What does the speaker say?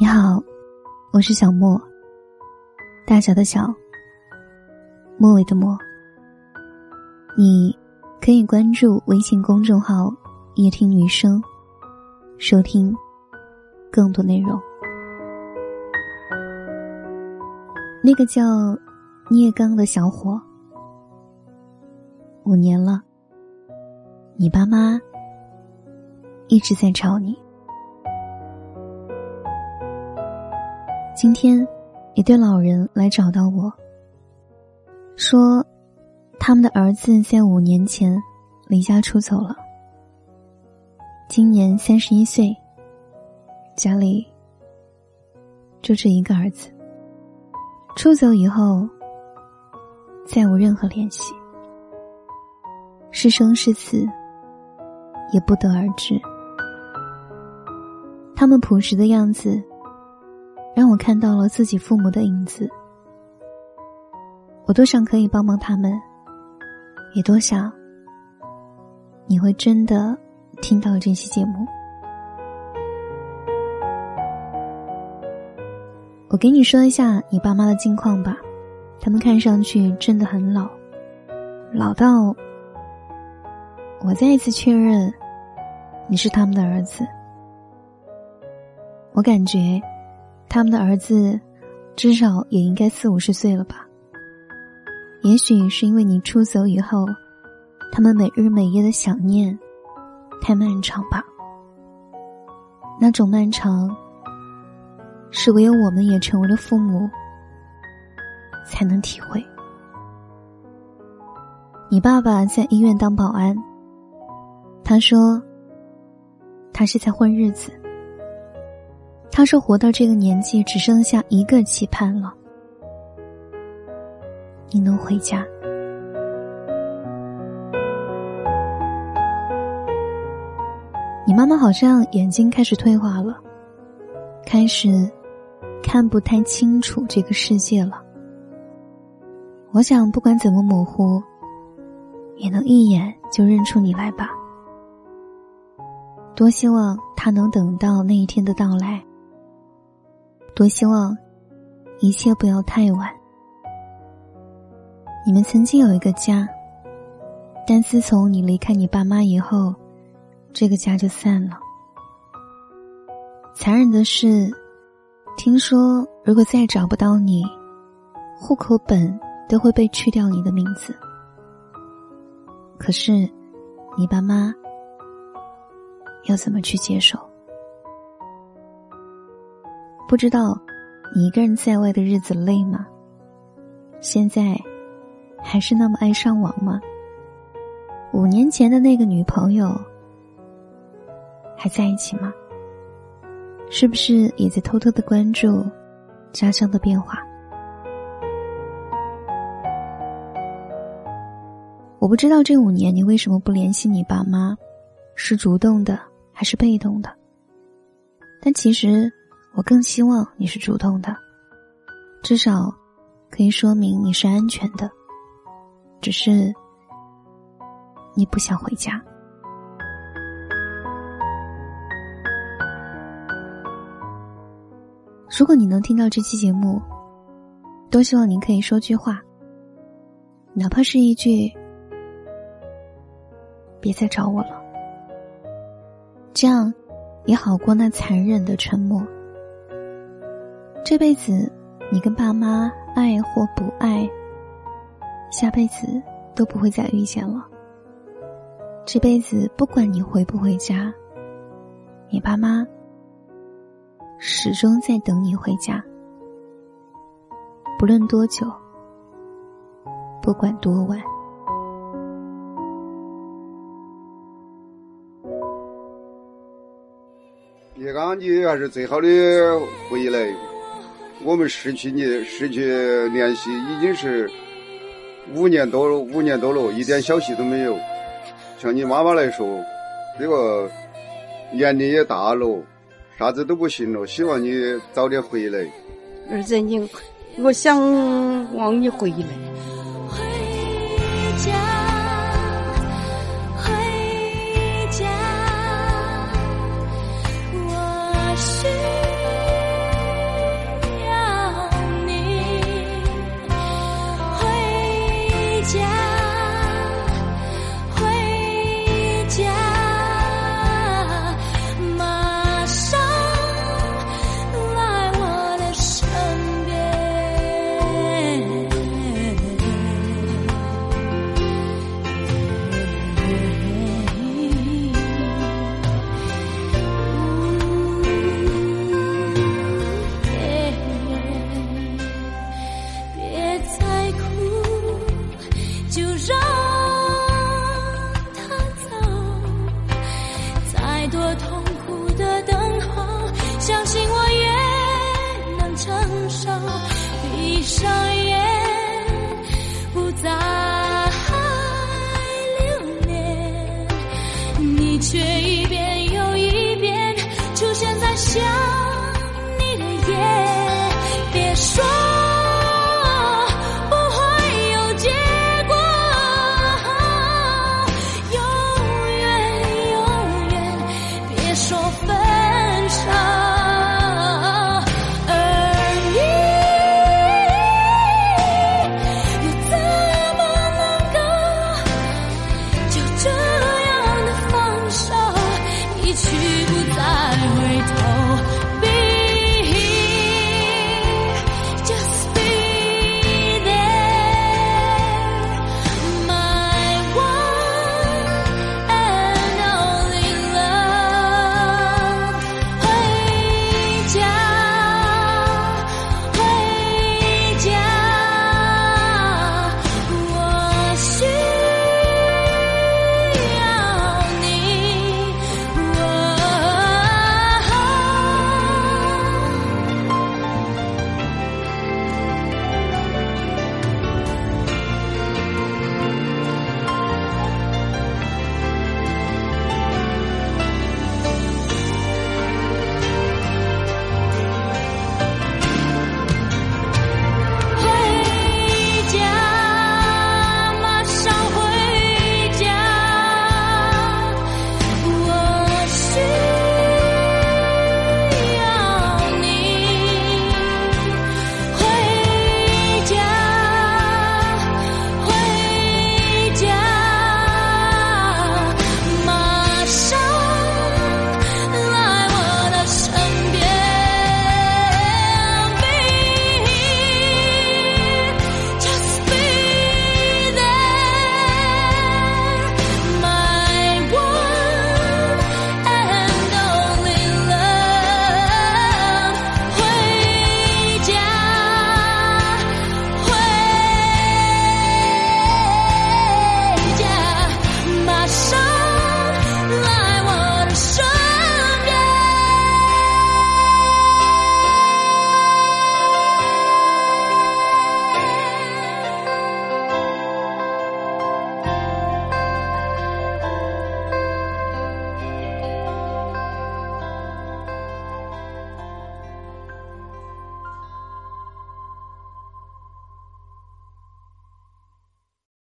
你好，我是小莫。大小的小，末尾的末。你可以关注微信公众号“夜听女生”，收听更多内容。那个叫聂刚的小伙，五年了，你爸妈一直在找你。今天，一对老人来找到我，说，他们的儿子在五年前离家出走了，今年三十一岁，家里就这一个儿子。出走以后，再无任何联系，是生是死，也不得而知。他们朴实的样子。让我看到了自己父母的影子，我多想可以帮帮他们，也多想你会真的听到这期节目。我给你说一下你爸妈的近况吧，他们看上去真的很老，老到我再一次确认你是他们的儿子，我感觉。他们的儿子，至少也应该四五十岁了吧。也许是因为你出走以后，他们每日每夜的想念太漫长吧。那种漫长，是唯有我们也成为了父母才能体会。你爸爸在医院当保安，他说，他是在混日子。他说：“活到这个年纪，只剩下一个期盼了，你能回家。”你妈妈好像眼睛开始退化了，开始看不太清楚这个世界了。我想，不管怎么模糊，也能一眼就认出你来吧。多希望他能等到那一天的到来。多希望一切不要太晚。你们曾经有一个家，但自从你离开你爸妈以后，这个家就散了。残忍的是，听说如果再找不到你，户口本都会被去掉你的名字。可是，你爸妈要怎么去接受？不知道，你一个人在外的日子累吗？现在还是那么爱上网吗？五年前的那个女朋友还在一起吗？是不是也在偷偷的关注家乡的变化？我不知道这五年你为什么不联系你爸妈，是主动的还是被动的？但其实。我更希望你是主动的，至少可以说明你是安全的。只是你不想回家。如果你能听到这期节目，多希望您可以说句话，哪怕是一句“别再找我了”，这样也好过那残忍的沉默。这辈子，你跟爸妈爱或不爱，下辈子都不会再遇见了。这辈子，不管你回不回家，你爸妈始终在等你回家。不论多久，不管多晚。叶刚，你还是最好的回来。我们失去你，失去联系，已经是五年多了，五年多了，一点消息都没有。像你妈妈来说，这个年龄也大了，啥子都不行了，希望你早点回来。儿子，你，我想望你回来。回家却一遍又一遍出现在想。不再回头